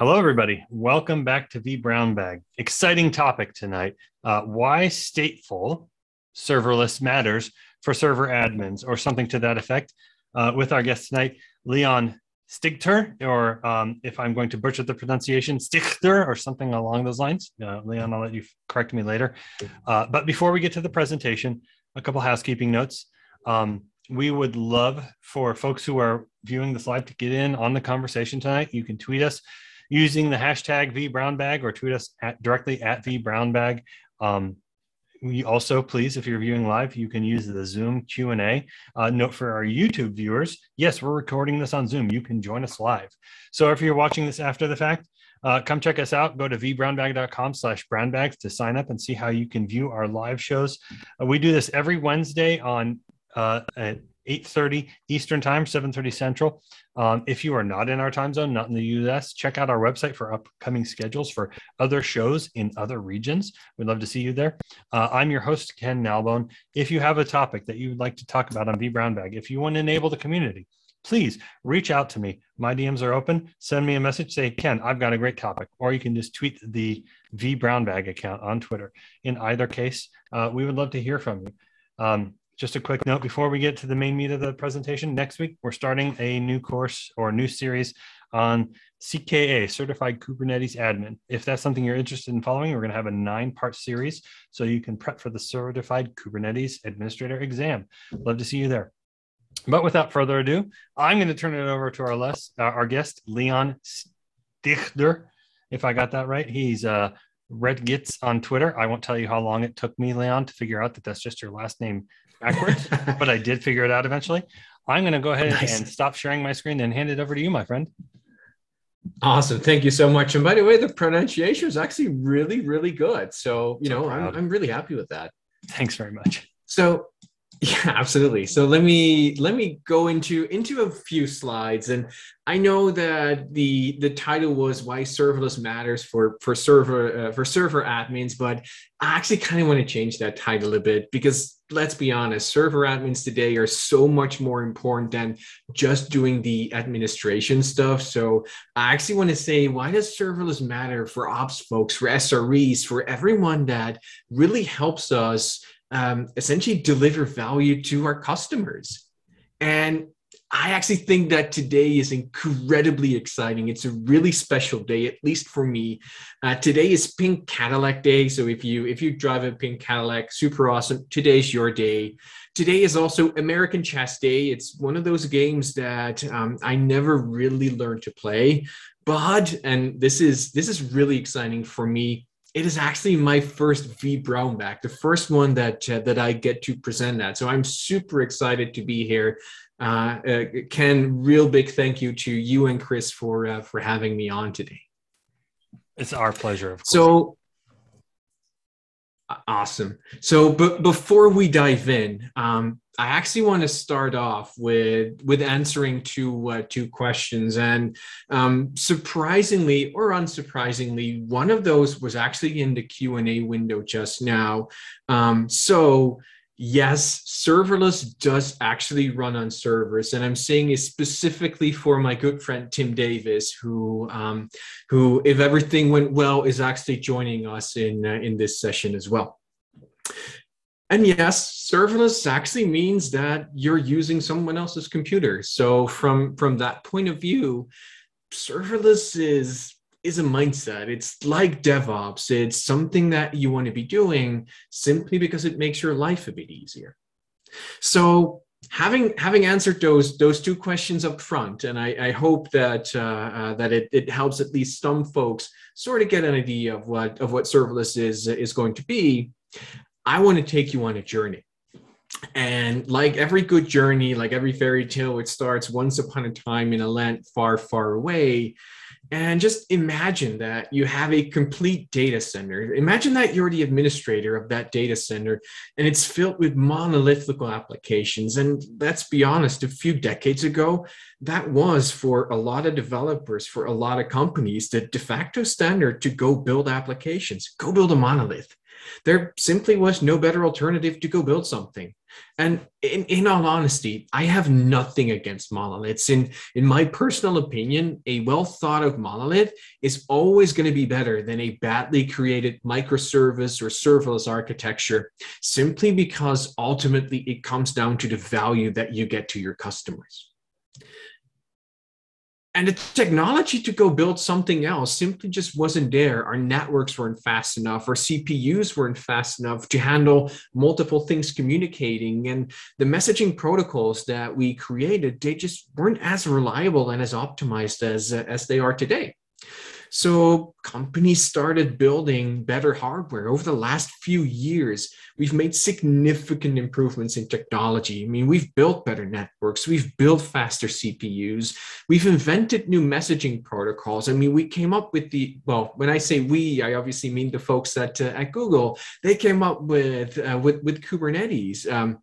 Hello, everybody. Welcome back to V Brown Bag. Exciting topic tonight. Uh, why stateful serverless matters for server admins or something to that effect. Uh, with our guest tonight, Leon Stigter, or um, if I'm going to butcher the pronunciation, Stichter, or something along those lines. Uh, Leon, I'll let you correct me later. Uh, but before we get to the presentation, a couple housekeeping notes. Um, we would love for folks who are viewing this live to get in on the conversation tonight. You can tweet us using the hashtag VBrownBag or tweet us at, directly at VBrownBag. Um, we also, please, if you're viewing live, you can use the Zoom Q&A. Uh, note for our YouTube viewers, yes, we're recording this on Zoom. You can join us live. So if you're watching this after the fact, uh, come check us out. Go to vbrownbag.com slash brownbags to sign up and see how you can view our live shows. Uh, we do this every Wednesday on uh, at 8.30 Eastern Time, 7.30 Central. Um, if you are not in our time zone, not in the US, check out our website for upcoming schedules for other shows in other regions. We'd love to see you there. Uh, I'm your host, Ken Nalbone. If you have a topic that you would like to talk about on V Brown Bag, if you want to enable the community, please reach out to me. My DMs are open. Send me a message. Say, Ken, I've got a great topic. Or you can just tweet the V Brown Bag account on Twitter. In either case, uh, we would love to hear from you. Um, just a quick note before we get to the main meat of the presentation. Next week, we're starting a new course or a new series on CKA, Certified Kubernetes Admin. If that's something you're interested in following, we're going to have a nine part series so you can prep for the Certified Kubernetes Administrator exam. Love to see you there. But without further ado, I'm going to turn it over to our, less, uh, our guest, Leon Stichter. If I got that right, he's uh, retgits on Twitter. I won't tell you how long it took me, Leon, to figure out that that's just your last name backwards, but I did figure it out eventually. I'm going to go ahead nice. and stop sharing my screen and hand it over to you, my friend. Awesome. Thank you so much. And by the way, the pronunciation is actually really, really good. So, you know, I'm, I'm really happy with that. Thanks very much. So, yeah, absolutely. So let me let me go into into a few slides, and I know that the the title was why serverless matters for for server uh, for server admins, but I actually kind of want to change that title a bit because let's be honest, server admins today are so much more important than just doing the administration stuff. So I actually want to say, why does serverless matter for ops folks, for SREs, for everyone that really helps us um, essentially deliver value to our customers. And I actually think that today is incredibly exciting. It's a really special day, at least for me. Uh, today is Pink Cadillac Day, so if you if you drive a pink Cadillac, super awesome. Today's your day. Today is also American Chess Day. It's one of those games that um, I never really learned to play, but and this is this is really exciting for me it is actually my first V Brown Bag, the first one that uh, that I get to present at. So I'm super excited to be here. Uh, uh, Ken, real big thank you to you and Chris for uh, for having me on today. It's our pleasure. So awesome. So, but before we dive in, um, I actually want to start off with with answering two uh, two questions, and um, surprisingly or unsurprisingly, one of those was actually in the Q and A window just now. Um, so yes, serverless does actually run on servers, and I'm saying it specifically for my good friend Tim Davis, who um, who, if everything went well, is actually joining us in uh, in this session as well. And yes, serverless actually means that you're using someone else's computer. So from from that point of view, serverless is is a mindset. It's like DevOps. It's something that you want to be doing simply because it makes your life a bit easier. So having having answered those those two questions up front, and I, I hope that uh, uh, that it, it helps at least some folks sort of get an idea of what of what serverless is is going to be. I want to take you on a journey. And like every good journey, like every fairy tale, it starts once upon a time in a land far, far away. And just imagine that you have a complete data center. Imagine that you're the administrator of that data center and it's filled with monolithic applications. And let's be honest, a few decades ago, that was for a lot of developers, for a lot of companies, the de facto standard to go build applications, go build a monolith. There simply was no better alternative to go build something. And in, in all honesty, I have nothing against monoliths. In, in my personal opinion, a well thought of monolith is always going to be better than a badly created microservice or serverless architecture, simply because ultimately it comes down to the value that you get to your customers and the technology to go build something else simply just wasn't there. Our networks weren't fast enough, our CPUs weren't fast enough to handle multiple things communicating. And the messaging protocols that we created, they just weren't as reliable and as optimized as, as they are today. So companies started building better hardware. Over the last few years, we've made significant improvements in technology. I mean, we've built better networks, we've built faster CPUs, we've invented new messaging protocols. I mean, we came up with the well, when I say we, I obviously mean the folks at uh, at Google. They came up with uh, with with Kubernetes. Um,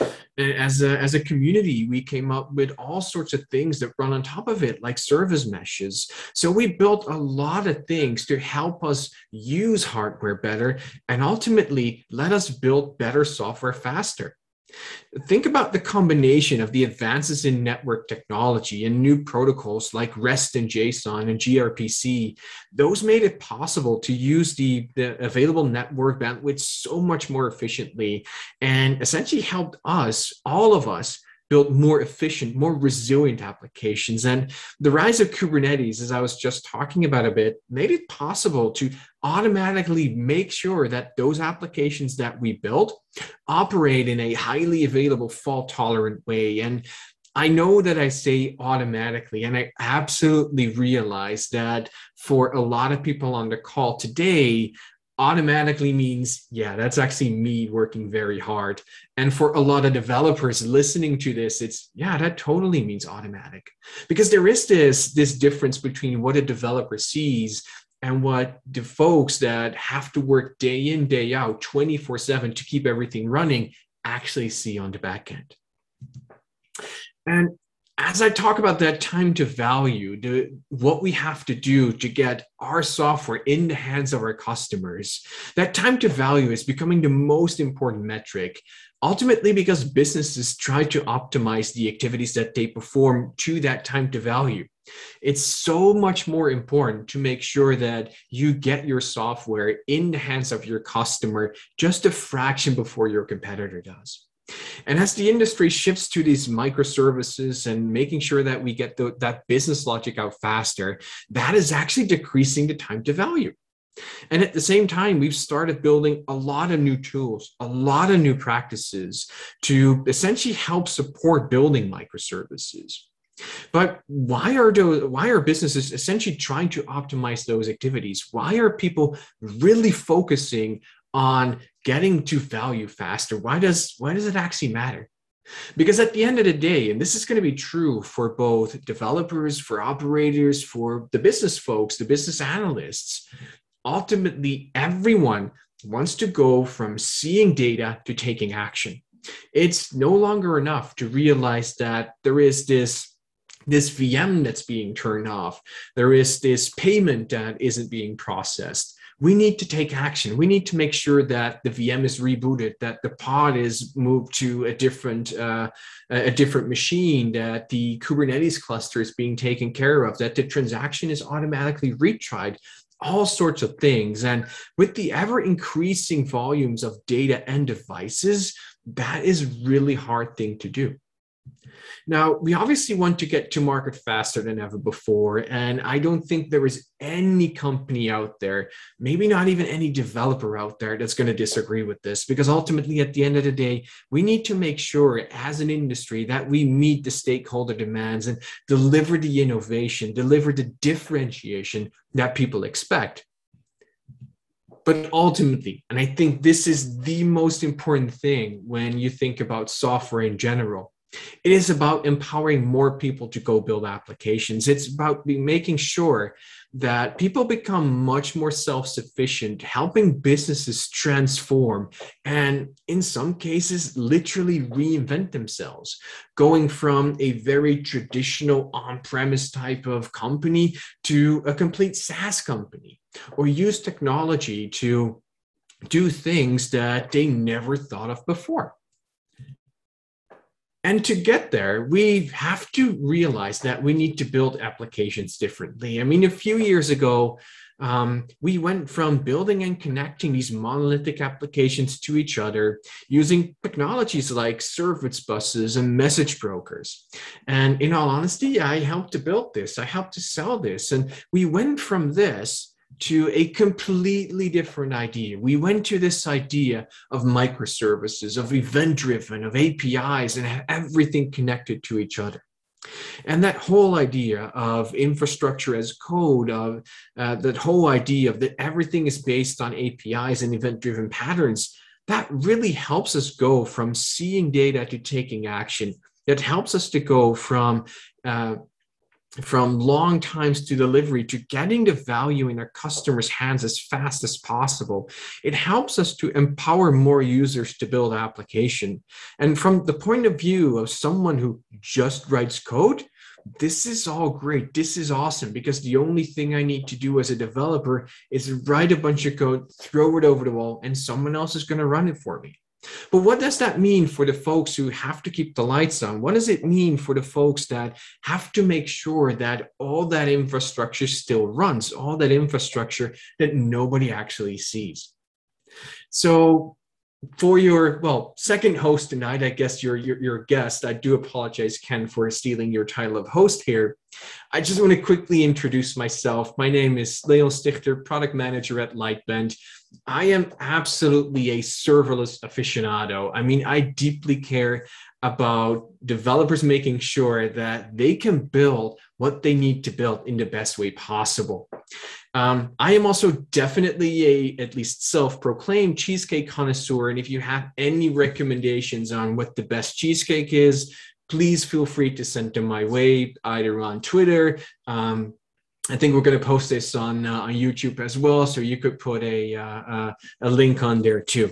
Eh, as a, as a community, we came up with all sorts of things that run on top of it, like service meshes. So we built a lot of things to help us use hardware better and ultimately let us build better software faster. Think about the combination of the advances in network technology and new protocols like REST and JSON and gRPC. Those made it possible to use the, the available network bandwidth so much more efficiently and essentially helped us, all of us, build more efficient, more resilient applications. And the rise of Kubernetes, as I was just talking about a bit, made it possible to automatically make sure that those applications that we built operate in a highly available, fault tolerant way. And I know that I say automatically, and I absolutely realize that for a lot of people on the call today, automatically means, yeah, that's actually me working very hard. And for a lot of developers listening to this, it's, yeah, that totally means automatic. Because there is this, this difference between what a developer sees and what the folks that have to work day in, day out, 24 7 to keep everything running actually see on the back end. And as I talk about that time to value, the, what we have to do to get our software in the hands of our customers, that time to value is becoming the most important metric. Ultimately, because businesses try to optimize the activities that they perform to that time to value. It's so much more important to make sure that you get your software in the hands of your customer just a fraction before your competitor does. And as the industry shifts to these microservices and making sure that we get the, that business logic out faster, that is actually decreasing the time to value. And at the same time, we've started building a lot of new tools, a lot of new practices to essentially help support building microservices. But why are those, why are businesses essentially trying to optimize those activities? Why are people really focusing on getting to value faster why does why does it actually matter? Because at the end of the day and this is going to be true for both developers for operators for the business folks the business analysts ultimately everyone wants to go from seeing data to taking action. It's no longer enough to realize that there is this this VM that's being turned off. There is this payment that isn't being processed we need to take action. We need to make sure that the VM is rebooted, that the pod is moved to a different uh, a different machine, that the Kubernetes cluster is being taken care of, that the transaction is automatically retried, all sorts of things. And with the ever increasing volumes of data and devices, that is really hard thing to do. Now, we obviously want to get to market faster than ever before. And I don't think there is any company out there, maybe not even any developer out there, that's going to disagree with this. Because ultimately, at the end of the day, we need to make sure as an industry that we meet the stakeholder demands and deliver the innovation, deliver the differentiation that people expect. But ultimately, and I think this is the most important thing when you think about software in general, it is about empowering more people to go build applications. It's about making sure that people become much more self sufficient, helping businesses transform and, in some cases, literally reinvent themselves, going from a very traditional on premise type of company to a complete SaaS company, or use technology to do things that they never thought of before. And to get there, we have to realize that we need to build applications differently. I mean, a few years ago, um, we went from building and connecting these monolithic applications to each other using technologies like service buses and message brokers. And in all honesty, I helped to build this, I helped to sell this. And we went from this to a completely different idea. We went to this idea of microservices, of event driven, of APIs, and everything connected to each other. And that whole idea of infrastructure as code, of uh, that whole idea of that everything is based on APIs and event driven patterns, that really helps us go from seeing data to taking action. It helps us to go from uh, from long times to delivery to getting the value in our customers' hands as fast as possible. It helps us to empower more users to build application. And from the point of view of someone who just writes code, this is all great. This is awesome because the only thing I need to do as a developer is write a bunch of code, throw it over the wall, and someone else is going to run it for me. But what does that mean for the folks who have to keep the lights on? What does it mean for the folks that have to make sure that all that infrastructure still runs, all that infrastructure that nobody actually sees? So for your well second host tonight i guess your, your your guest i do apologize ken for stealing your title of host here. I just want to quickly introduce myself. My name is leon Stigter product manager at lightbend. I am absolutely a serverless aficionado. I mean i deeply care about developers making sure that they can build what they need to build in the best way possible um, I am also definitely a at least self-proclaimed cheesecake connoisseur, and if you have any recommendations on what the best cheesecake is, please feel free to send them my way, either on Twitter. Um, I think we're going to post this on uh, on YouTube as well, so you could put a uh, uh, a link on there too.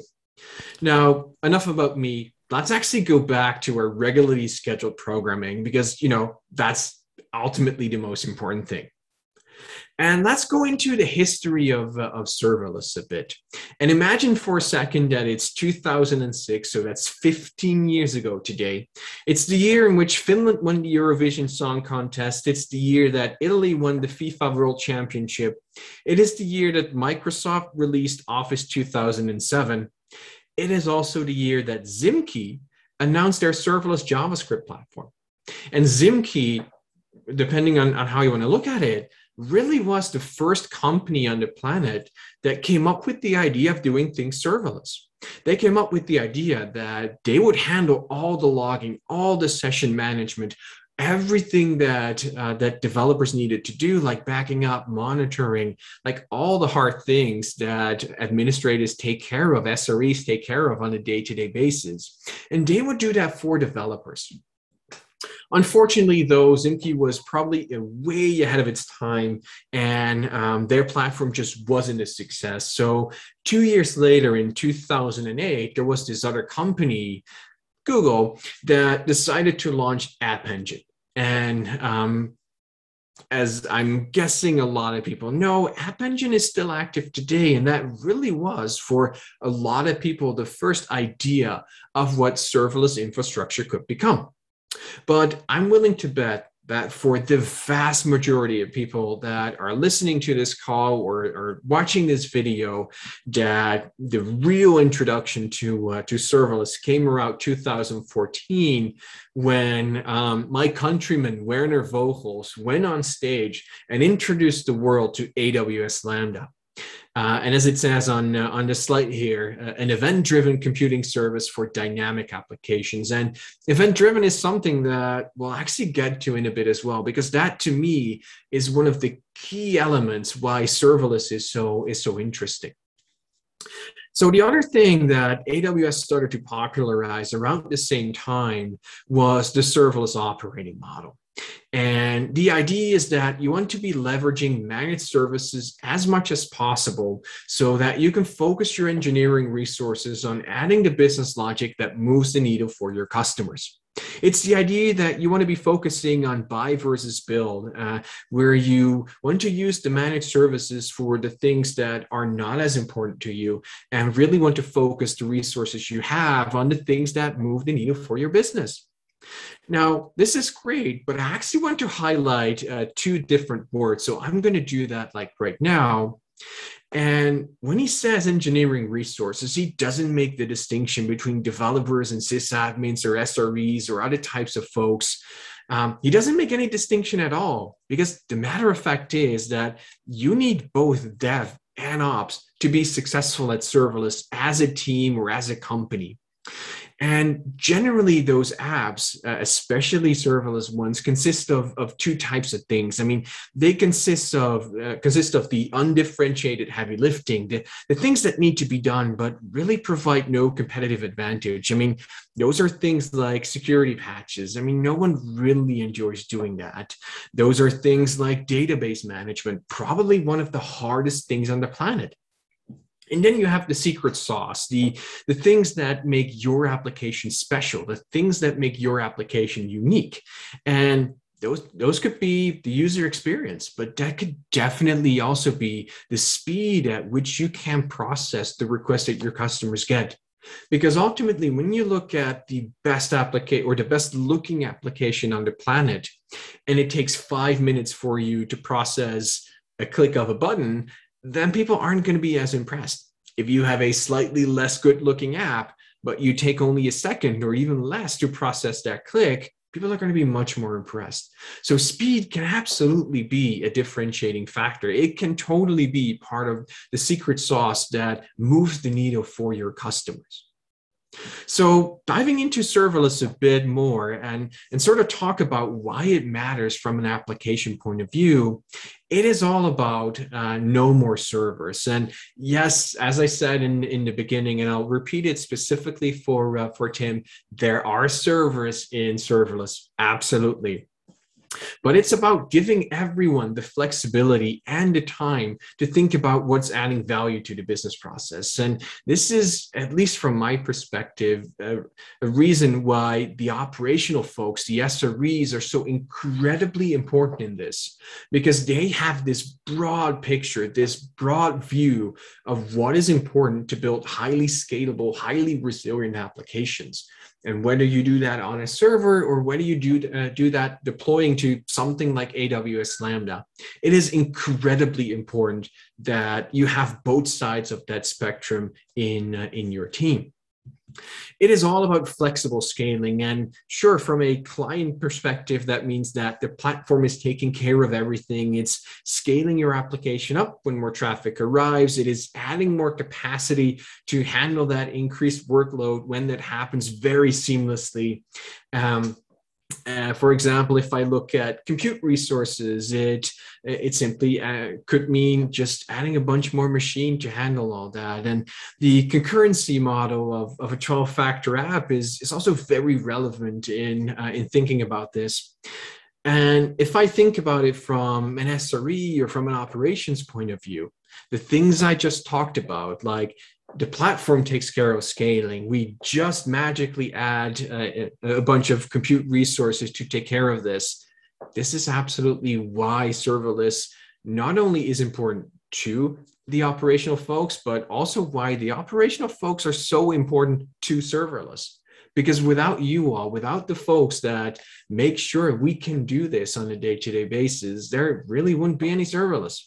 Now, enough about me. Let's actually go back to our regularly scheduled programming because you know that's ultimately the most important thing. And let's go into the history of, uh, of serverless a bit. And imagine for a second that it's 2006, so that's 15 years ago today. It's the year in which Finland won the Eurovision Song Contest. It's the year that Italy won the FIFA World Championship. It is the year that Microsoft released Office 2007. It is also the year that Zimki announced their serverless JavaScript platform. And Zimki, depending on, on how you want to look at it, really was the first company on the planet that came up with the idea of doing things serverless. They came up with the idea that they would handle all the logging, all the session management, everything that uh, that developers needed to do like backing up monitoring like all the hard things that administrators take care of sres take care of on a day-to-day basis and they would do that for developers Unfortunately, though, Zimki was probably way ahead of its time, and um, their platform just wasn't a success. So, two years later, in 2008, there was this other company, Google, that decided to launch App Engine. And um, as I'm guessing a lot of people know, App Engine is still active today. And that really was for a lot of people the first idea of what serverless infrastructure could become. But I'm willing to bet that for the vast majority of people that are listening to this call or, or watching this video, that the real introduction to uh, to serverless came around 2014 when um, my countryman Werner Vogels went on stage and introduced the world to AWS Lambda. Uh, and as it says on, uh, on the slide here, uh, an event-driven computing service for dynamic applications. And event-driven is something that we'll actually get to in a bit as well, because that to me is one of the key elements why serverless is so, is so interesting. So the other thing that AWS started to popularize around the same time was the serverless operating model. And the idea is that you want to be leveraging managed services as much as possible so that you can focus your engineering resources on adding the business logic that moves the needle for your customers. It's the idea that you want to be focusing on buy versus build, uh, where you want to use the managed services for the things that are not as important to you and really want to focus the resources you have on the things that move the needle for your business. Now, this is great, but I actually want to highlight uh, two different words. So I'm going to do that like right now. And when he says engineering resources, he doesn't make the distinction between developers and sysadmins or SREs or other types of folks. Um, he doesn't make any distinction at all because the matter of fact is that you need both dev and ops to be successful at serverless as a team or as a company. And generally, those apps, uh, especially serverless ones, consist of, of two types of things. I mean, they consist of uh, consist of the undifferentiated heavy lifting, the, the things that need to be done, but really provide no competitive advantage. I mean, those are things like security patches. I mean, no one really enjoys doing that. Those are things like database management, probably one of the hardest things on the planet and then you have the secret sauce the the things that make your application special the things that make your application unique. And those those could be the user experience but that could definitely also be the speed at which you can process the requests that your customers get. Because ultimately when you look at the best application or the best looking application on the planet and it takes five minutes for you to process a click of a button then people aren't going to be as impressed. If you have a slightly less good looking app, but you take only a second or even less to process that click, people are going to be much more impressed. So speed can absolutely be a differentiating factor. It can totally be part of the secret sauce that moves the needle for your customers. So diving into serverless a bit more and, and sort of talk about why it matters from an application point of view, it is all about uh, no more servers. And yes, as I said in, in the beginning, and I'll repeat it specifically for, uh, for Tim, there are servers in serverless, absolutely. But it's about giving everyone the flexibility and the time to think about what's adding value to the business process. And this is, at least from my perspective, a, a reason why the operational folks, the SREs, are so incredibly important in this because they have this broad picture, this broad view of what is important to build highly scalable, highly resilient applications. And whether you do that on a server or whether you do, uh, do that deploying to something like AWS Lambda, it is incredibly important that you have both sides of that spectrum in, uh, in your team. It is all about flexible scaling. And sure, from a client perspective, that means that the platform is taking care of everything. It's scaling your application up when more traffic arrives. It is adding more capacity to handle that increased workload when that happens very seamlessly. Um, uh, for example, if I look at compute resources, it it simply uh, could mean just adding a bunch more machine to handle all that. And the concurrency model of, of a 12-factor app is, is also very relevant in, uh, in thinking about this. And if I think about it from an SRE or from an operations point of view, the things I just talked about, like the platform takes care of scaling. We just magically add a, a, bunch of compute resources to take care of this. This is absolutely why serverless not only is important to the operational folks, but also why the operational folks are so important to serverless. Because without you all, without the folks that make sure we can do this on a day to day basis, there really wouldn't be any serverless.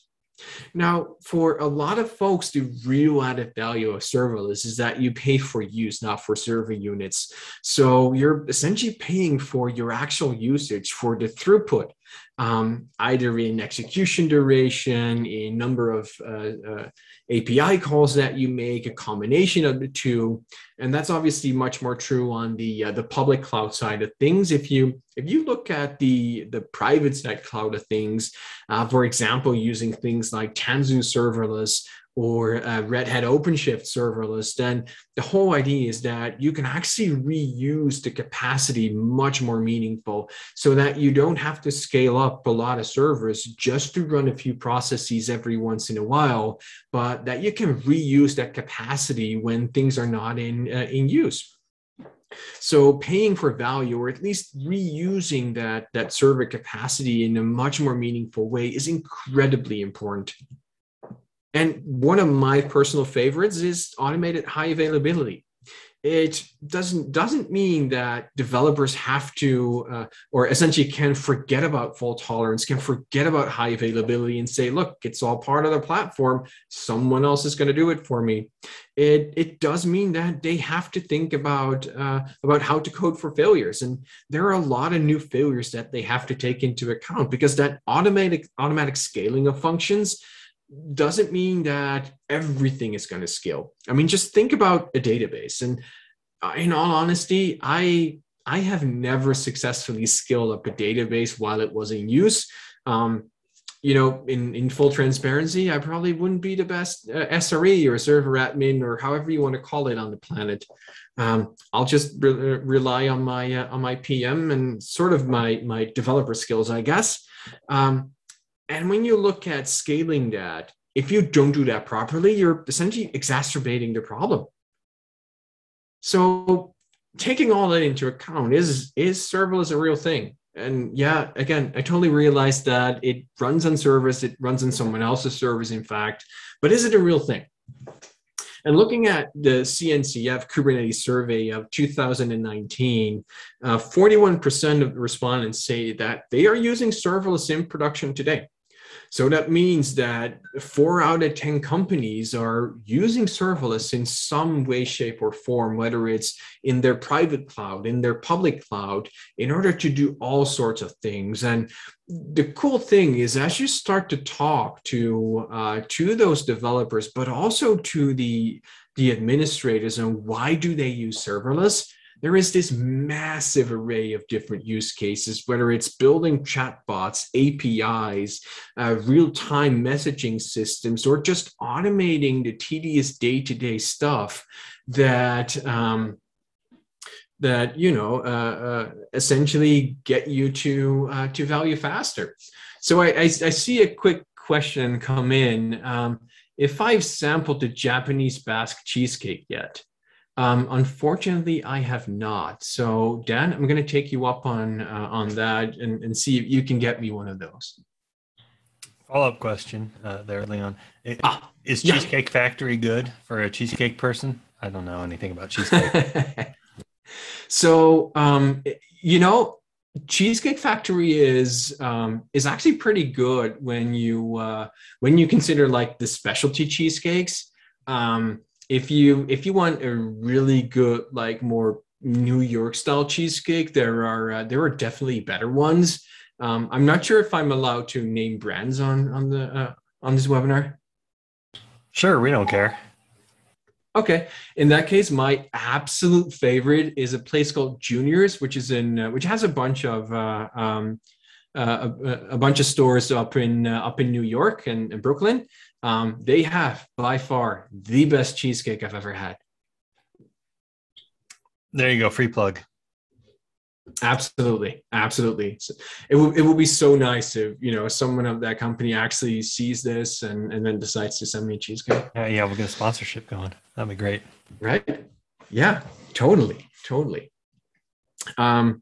Now, for a lot of folks, the real added value of serverless is that you pay for use, not for server units. So you're essentially paying for your actual usage for the throughput um, either in execution duration, in number of uh, uh, API calls that you make, a combination of the two, and that's obviously much more true on the uh, the public cloud side of things. If you if you look at the the private side cloud of things, uh, for example, using things like Tanzu serverless or Red Hat OpenShift serverless, then the whole idea is that you can actually reuse the capacity much more meaningful so that you don't have to scale up a lot of servers just to run a few processes every once in a while, but that you can reuse that capacity when things are not in, uh, in use. So paying for value, or at least reusing that, that server capacity in a much more meaningful way, is incredibly important. And one of my personal favorites is automated high availability. It doesn't doesn't mean that developers have to uh, or essentially can forget about fault tolerance can forget about high availability and say look it's all part of the platform. Someone else is going to do it for me. It it does mean that they have to think about uh, about how to code for failures. And there are a lot of new failures that they have to take into account because that automatic automatic scaling of functions doesn't mean that everything is going to scale. I mean, just think about a database. And uh, in all honesty, I I have never successfully scaled up a database while it was in use. Um, you know, in, in full transparency, I probably wouldn't be the best uh, SRE or server admin or however you want to call it on the planet. Um, I'll just re- rely on my uh, on my PM and sort of my my developer skills, I guess. Um, and when you look at scaling that, if you don't do that properly, you're essentially exacerbating the problem. So taking all that into account, is is serverless a real thing? And yeah, again, I totally realize that it runs on servers, it runs on someone else's servers, in fact, but is it a real thing? And looking at the CNCF Kubernetes survey of 2019, uh, 41% of respondents say that they are using serverless in production today. So that means that four out of 10 companies are using serverless in some way, shape, or form, whether it's in their private cloud, in their public cloud, in order to do all sorts of things. And the cool thing is as you start to talk to uh, to those developers, but also to the the administrators and why do they use serverless, there is this massive array of different use cases, whether it's building chatbots, APIs, uh, real time messaging systems, or just automating the tedious day to day stuff that. Um, that you know uh, uh, essentially get you to uh, to value faster. So I, I, I, see a quick question come in. Um, if I've sampled the Japanese Basque cheesecake yet, um, unfortunately, I have not. So, Dan, I'm going to take you up on uh, on that and, and see if you can get me one of those. Follow up question uh, there, Leon. It, ah, is Cheesecake yeah. Factory good for a cheesecake person? I don't know anything about cheesecake. so, um, you know, Cheesecake Factory is um, is actually pretty good when you uh, when you consider like the specialty cheesecakes. Um, if you if you want a really good like more New York style cheesecake, there are uh, there are definitely better ones. Um, I'm not sure if I'm allowed to name brands on on the uh, on this webinar. Sure, we don't care. Okay, in that case, my absolute favorite is a place called Juniors, which is in uh, which has a bunch of uh, um, uh, a, a, bunch of stores up in uh, up in New York and, and Brooklyn. Um, they have by far the best cheesecake I've ever had. There you go, free plug. Absolutely, absolutely. It will it will be so nice if you know someone of that company actually sees this and and then decides to send me a cheesecake. Yeah, yeah, we'll get a sponsorship going. That'd be great. Right? Yeah, totally, totally. Um,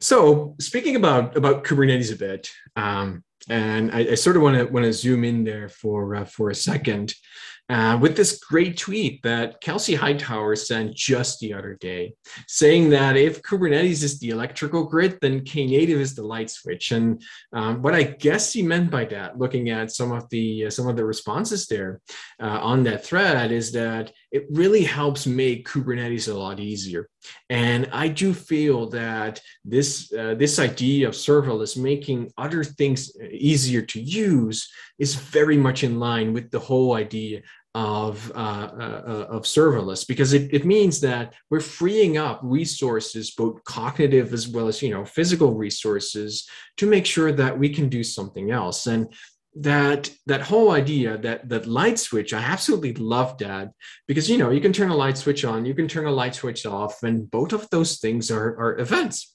so speaking about about Kubernetes a bit, um, and I, I sort of want to want to zoom in there for uh, for a second uh, with this great tweet that Kelsey Hightower sent just the other day, saying that if Kubernetes is the electrical grid, then Knative is the light switch. And um, what I guess he meant by that, looking at some of the uh, some of the responses there uh, on that thread, is that it really helps make Kubernetes a lot easier. And I do feel that this uh, this idea of serverless making other things easier to use is very much in line with the whole idea of uh, uh, uh, of serverless because it, it means that we're freeing up resources both cognitive as well as you know physical resources to make sure that we can do something else and that that whole idea that that light switch i absolutely love that because you know you can turn a light switch on you can turn a light switch off and both of those things are, are events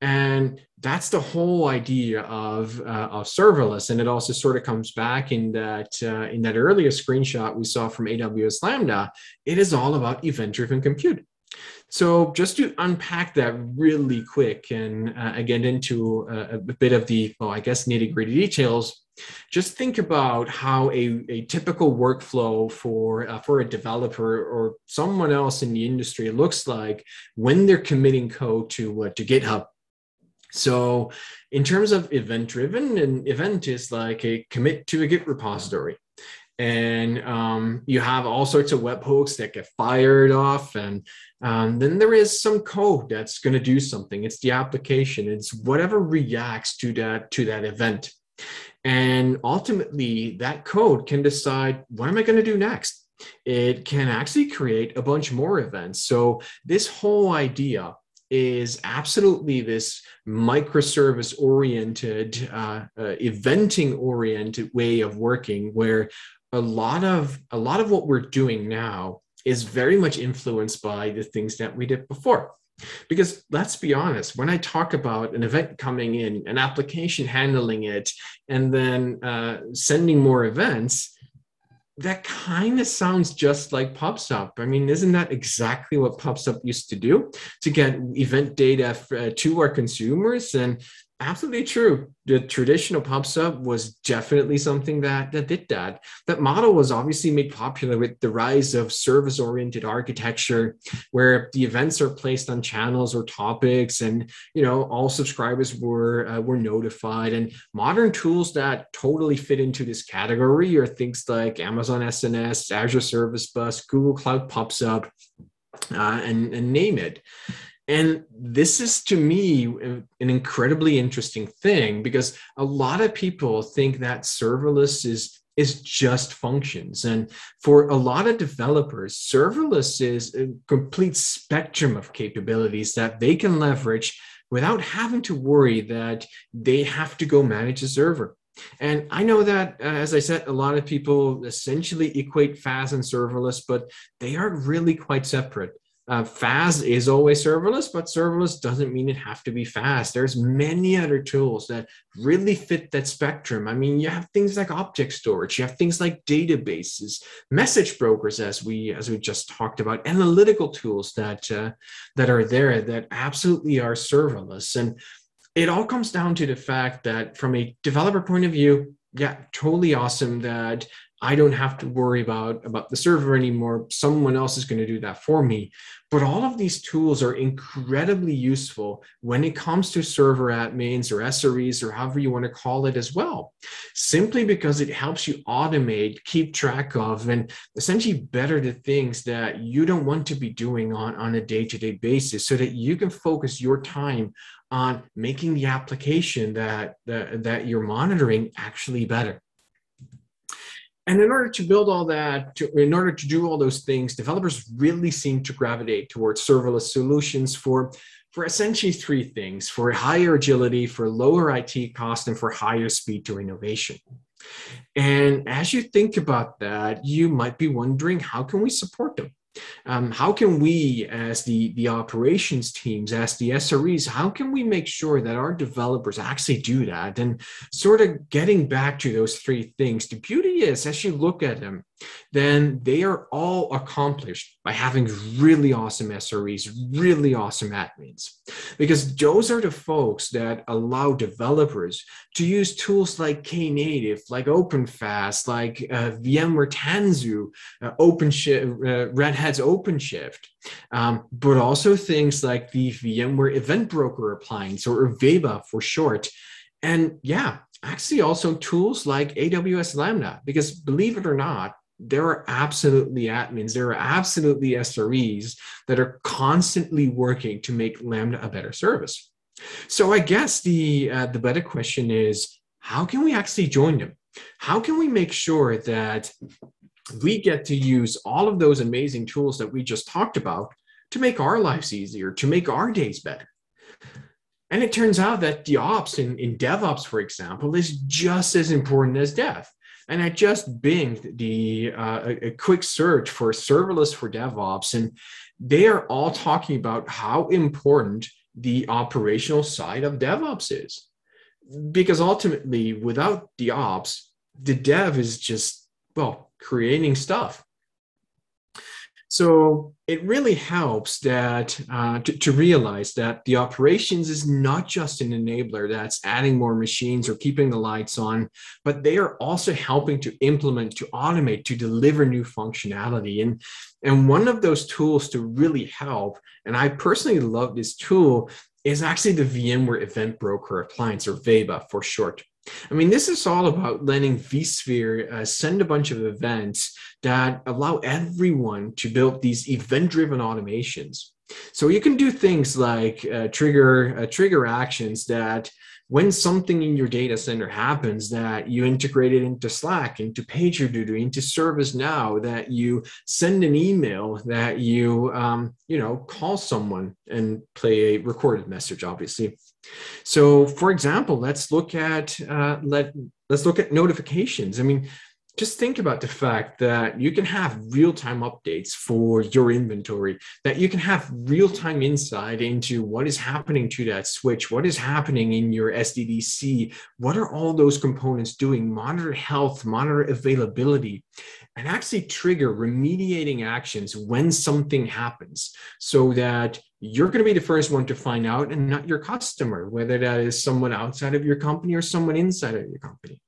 and that's the whole idea of, uh, of serverless. And it also sort of comes back in that, uh, in that earlier screenshot we saw from AWS Lambda. It is all about event driven compute. So just to unpack that really quick and uh, get into a, a, bit of the, well, I guess nitty gritty details, just think about how a, a typical workflow for, uh, for a developer or someone else in the industry looks like when they're committing code to, uh, to GitHub. So in terms of event driven, an event is like a commit to a Git repository. And um, you have all sorts of webhooks that get fired off and um, then there is some code that's going to do something. It's the application. It's whatever reacts to that to that event and ultimately that code can decide what am i going to do next? It can actually create a bunch more events. So this whole idea is absolutely this microservice oriented uh, uh, eventing oriented way of working where a lot of a lot of what we're doing now is very much influenced by the things that we did before because let's be honest when i talk about an event coming in an application handling it and then uh, sending more events that kind of sounds just like PubSub. I mean, isn't that exactly what PubSub used to do to get event data uh, to our consumers? And absolutely true. The traditional PubSub was definitely something that, that did that. That model was obviously made popular with the rise of service oriented architecture, where the events are placed on channels or topics, and you know all subscribers were uh, were notified. And modern tools that totally fit into this category are things like Amazon SNS, Azure Service Bus, Google Cloud PubSub, uh, and, and name it. And this is to me an incredibly interesting thing because a lot of people think that serverless is is just functions. And for a lot of developers, serverless is a complete spectrum of capabilities that they can leverage without having to worry that they have to go manage a server. And I know that, uh, as I said, a lot of people essentially equate FaaS and serverless, but they are really quite separate. Uh, FaaS is always serverless, but serverless doesn't mean it have to be FaaS. There's many other tools that really fit that spectrum. I mean, you have things like object storage, you have things like databases, message brokers, as we as we just talked about, analytical tools that uh, that are there that absolutely are serverless. And it all comes down to the fact that from a developer point of view, yeah, totally awesome that I don't have to worry about, about the server anymore. Someone else is going to do that for me. But all of these tools are incredibly useful when it comes to server admins or SREs or however you want to call it as well, simply because it helps you automate, keep track of, and essentially better the things that you don't want to be doing on, on a day to day basis so that you can focus your time on making the application that, that, that you're monitoring actually better. And in order to build all that, to, in order to do all those things, developers really seem to gravitate towards serverless solutions for, for essentially three things for higher agility, for lower IT cost, and for higher speed to innovation. And as you think about that, you might be wondering how can we support them? Um, how can we, as the, the operations teams, as the SREs, how can we make sure that our developers actually do that? And sort of getting back to those three things, the beauty is, as you look at them, then they are all accomplished by having really awesome SREs, really awesome admins. Because those are the folks that allow developers to use tools like Knative, like OpenFaaS, like uh, VMware Tanzu, uh, OpenShift, uh, Red Hat's OpenShift, um, but also things like the VMware Event Broker appliance or Veba for short. And yeah, actually also tools like AWS Lambda, because believe it or not, there are absolutely admins, there are absolutely SREs that are constantly working to make Lambda a better service. So I guess the uh, the better question is, how can we actually join them? How can we make sure that we get to use all of those amazing tools that we just talked about to make our lives easier, to make our days better? And it turns out that the ops in, in DevOps, for example, is just as important as dev. And I just binged the uh, a, a quick search for serverless for DevOps, and they are all talking about how important the operational side of DevOps is. Because ultimately, without the ops, the dev is just, well, creating stuff. So it really helps that uh, to, to, realize that the operations is not just an enabler that's adding more machines or keeping the lights on, but they are also helping to implement, to automate, to deliver new functionality. And, and one of those tools to really help, and I personally love this tool, is actually the VMware Event Broker Appliance, or VEBA for short. I mean, this is all about letting vSphere uh, send a bunch of events that allow everyone to build these event-driven automations. So you can do things like uh, trigger uh, trigger actions that when something in your data center happens that you integrate it into Slack, into PagerDuty, into ServiceNow, that you send an email, that you um, you know call someone and play a recorded message, obviously. So, for example, let's look at uh, let let's look at notifications. I mean, just think about the fact that you can have real-time updates for your inventory that you can have real-time insight into what is happening to that switch what is happening in your sddc what are all those components doing monitor health monitor availability and actually trigger remediating actions when something happens so that you're going to be the first one to find out and not your customer, whether that is someone outside of your company or someone inside of your company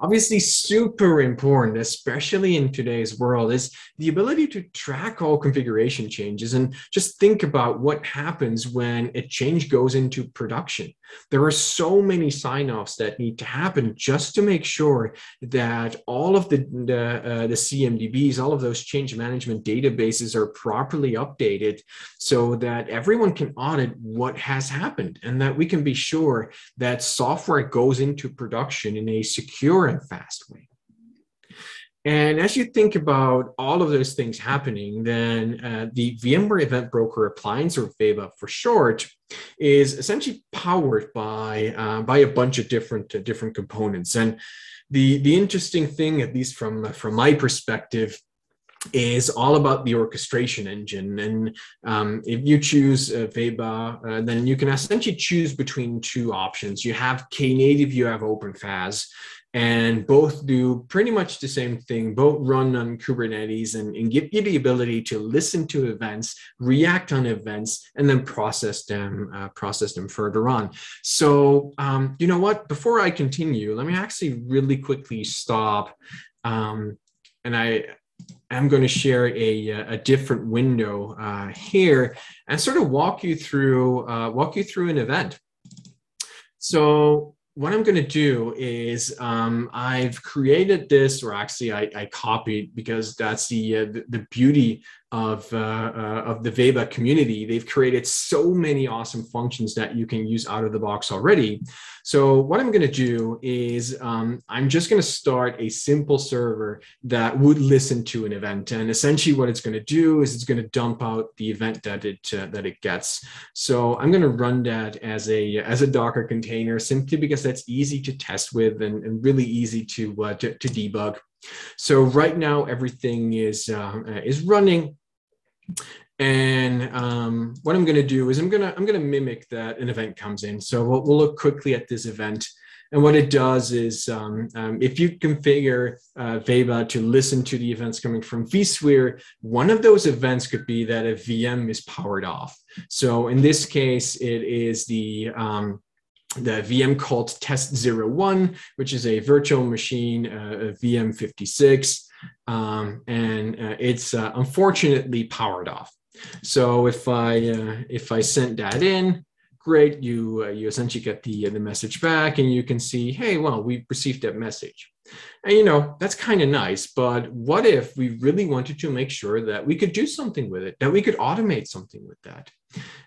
obviously super important, especially in today's world, is the ability to track all configuration changes and just think about what happens when a change goes into production. There are so many sign-offs that need to happen just to make sure that all of the, the, uh, the CMDBs, all of those change management databases are properly updated so that everyone can audit what has happened and that we can be sure that software goes into production in a secure and fast way. And as you think about all of those things happening, then uh, the VMware Event Broker Appliance, or VEBA for short, is essentially powered by uh, by a bunch of different uh, different components. And the the interesting thing, at least from from my perspective, is all about the orchestration engine. And um, if you choose uh, VEBA, uh, then you can essentially choose between two options. You have Knative, you have OpenFaaS and both do pretty much the same thing. Both run on Kubernetes and, and, give you the ability to listen to events, react on events, and then process them, uh, process them further on. So, um, you know what? Before I continue, let me actually really quickly stop, um, and I. am going to share a, a different window uh, here and sort of walk you through uh, walk you through an event. So what I'm going to do is um, I've created this, or actually I, I copied because that's the, uh, the, the beauty of uh, uh, of the VEBA community. They've created so many awesome functions that you can use out of the box already. So what I'm going to do is um, I'm just going to start a simple server that would listen to an event, and essentially what it's going to do is it's going to dump out the event that it uh, that it gets. So I'm going to run that as a as a Docker container simply because that's easy to test with and, and really easy to, uh, to to debug. So right now everything is uh, is running. And um, what I'm going to do is I'm going to I'm going to mimic that an event comes in. So we'll, we'll look quickly at this event. And what it does is um, um, if you configure uh, VEBA to listen to the events coming from vSphere, one of those events could be that a VM is powered off. So in this case, it is the um, the VM called test01, which is a virtual machine, uh, VM56, um, and uh, it's uh, unfortunately powered off. So if I uh, if I sent that in, great, you uh, you essentially get the the message back, and you can see, hey, well, we received that message. And you know, that's kind of nice, but what if we really wanted to make sure that we could do something with it, that we could automate something with that?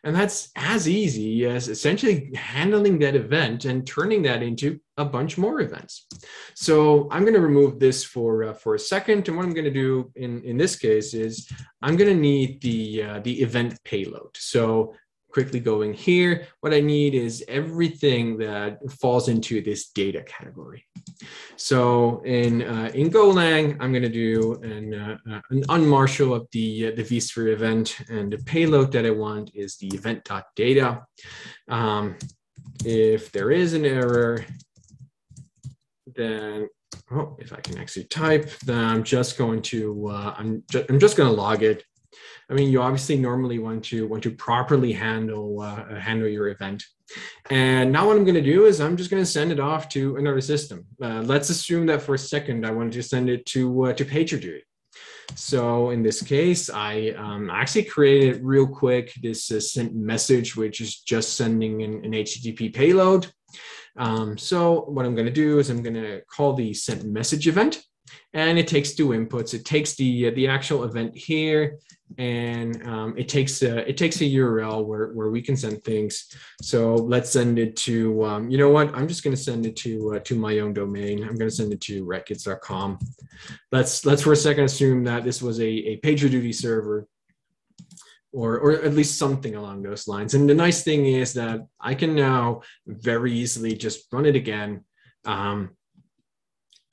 And that's as easy as essentially handling that event and turning that into a bunch more events. So I'm going to remove this for uh, for a second. And what I'm going to do in, in this case is I'm going to need the uh, the event payload. So quickly going here, what I need is everything that falls into this data category. So in uh, in Golang, I'm going to do an, uh, an unmarshal of the, uh, the vSphere event, and the payload that I want is the event.data. Um, if there is an error, then oh, if I can actually type, then I'm just going to, uh, I'm, ju- I'm just going to log it. I mean, you obviously normally want to want to properly handle uh, handle your event. And now what I'm going to do is I'm just going to send it off to another system. Uh, let's assume that for a second I wanted to send it to uh, to PagerDuty. So in this case, I um, actually created real quick this uh, sent message, which is just sending an, an HTTP payload. Um, so what I'm going to do is I'm going to call the sent message event and it takes two inputs. It takes the the actual event here, and um, it takes a it takes a URL where where we can send things. So let's send it to um, you know what? I'm just going to send it to uh, to my own domain. I'm going to send it to retgits.com. Let's let's for a second assume that this was a a PagerDuty server. Or, or at least something along those lines. And the nice thing is that I can now very easily just run it again. Um,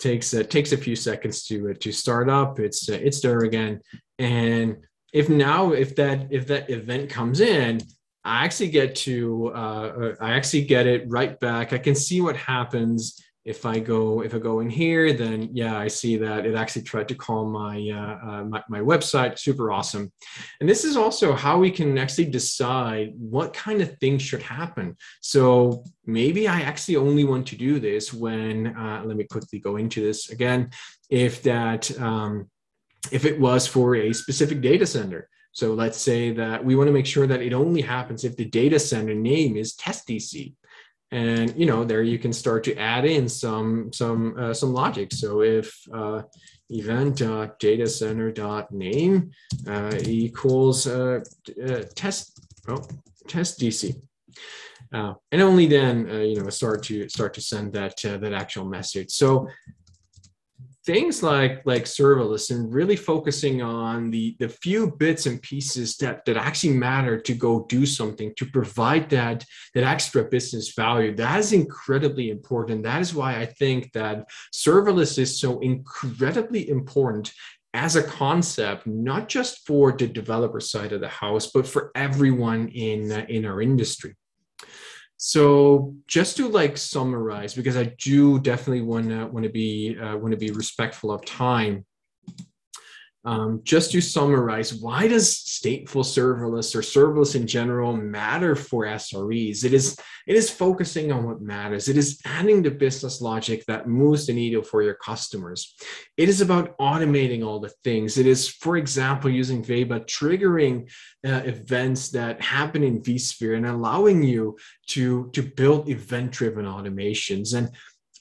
takes uh, takes a few seconds to uh, to start up. It's uh, it's there again, and if now if that if that event comes in, I actually get to uh, uh I actually get it right back. I can see what happens if I go if I go in here, then yeah, I see that it actually tried to call my, uh, uh, my, my website. Super awesome. And this is also how we can actually decide what kind of things should happen. So maybe I actually only want to do this when uh, let me quickly go into this again. If that um, if it was for a specific data center. So let's say that we want to make sure that it only happens if the data center name is testdc and you know there you can start to add in some some uh, some logic. So if uh, event data center name uh, equals uh, uh, test oh, test dc uh, and only then you know start to start to send that that actual message. So things like like serverless and really focusing on the the few bits and pieces that that actually matter to go do something to provide that that extra business value. That is incredibly important. That is why i think that serverless is so incredibly important as a concept not just for the developer side of the house but for everyone in in our industry so just to like summarize, because I do definitely want to want to be uh, want to be respectful of time. Um, just to summarize, why does stateful serverless or serverless in general matter for SREs? It is it is focusing on what matters. It is adding the business logic that moves the needle for your customers. It is about automating all the things. It is, for example, using Veba triggering uh, events that happen in vSphere and allowing you to to build event-driven automations and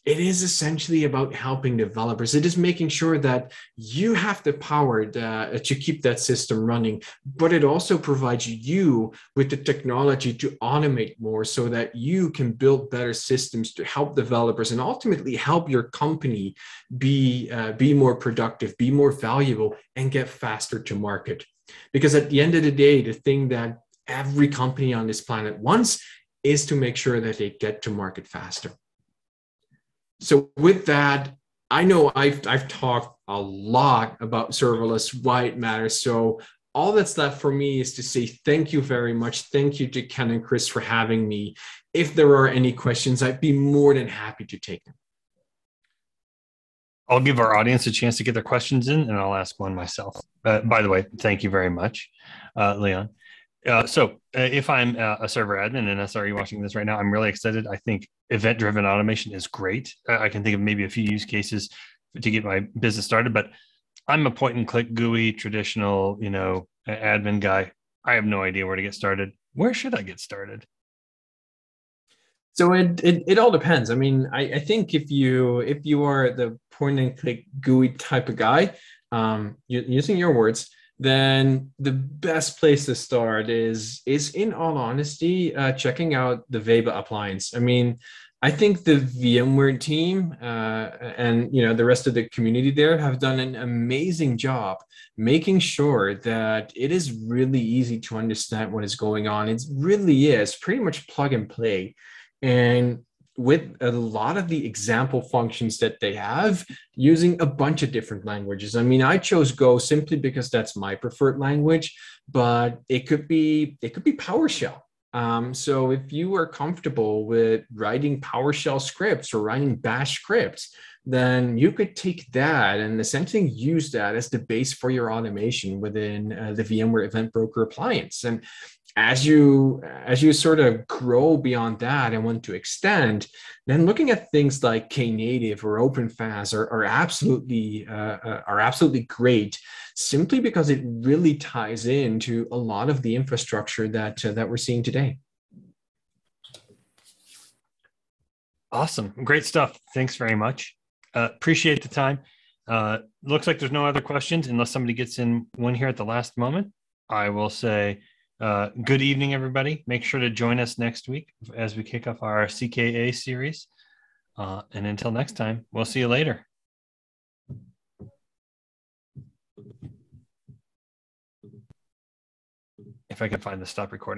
it is essentially about helping developers. It is making sure that you have the power to, uh, to keep that system running, but it also provides you with the technology to automate more so that you can build better systems to help developers and ultimately help your company be, uh, be more productive, be more valuable, and get faster to market. Because at the end of the day, the thing that every company on this planet wants is to make sure that they get to market faster so with that, I know I've I've talked a lot about serverless, why it matters. So all that's left for me is to say thank you very much. Thank you to Ken and Chris for having me. If there are any questions, I'd be more than happy to take them. I'll give our audience a chance to get their questions in, and I'll ask one myself. Uh, by the way, thank you very much, uh, Leon. Uh, so uh, if I'm a server admin and SRE watching this right now, I'm really excited. I think event driven automation is great. I can think of maybe a few use cases to get my business started, but I'm a point and click GUI traditional, you know, admin guy. I have no idea where to get started. Where should I get started? So it, it, it all depends. I mean, I, I think if you if you are the point and click GUI type of guy, um, using your words, then the best place to start is is in all honesty uh, checking out the Veba appliance. I mean, I think the VMware team uh, and you know the rest of the community there have done an amazing job making sure that it is really easy to understand what is going on. It really is pretty much plug and play, and with a lot of the example functions that they have using a bunch of different languages. I mean, I chose Go simply because that's my preferred language, but it could be it could be PowerShell. Um, so if you are comfortable with writing PowerShell scripts or writing Bash scripts, then you could take that and essentially use that as the base for your automation within uh, the VMware Event Broker appliance. And as you as you sort of grow beyond that and want to extend, then looking at things like Knative or OpenFaaS are, are absolutely uh, uh, are absolutely great, simply because it really ties into a lot of the infrastructure that uh, that we're seeing today. Awesome, great stuff. Thanks very much. Uh, appreciate the time. Uh, looks like there's no other questions unless somebody gets in one here at the last moment. I will say uh, good evening, everybody. Make sure to join us next week as we kick off our CKA series. Uh, and until next time, we'll see you later. If I can find the stop recording.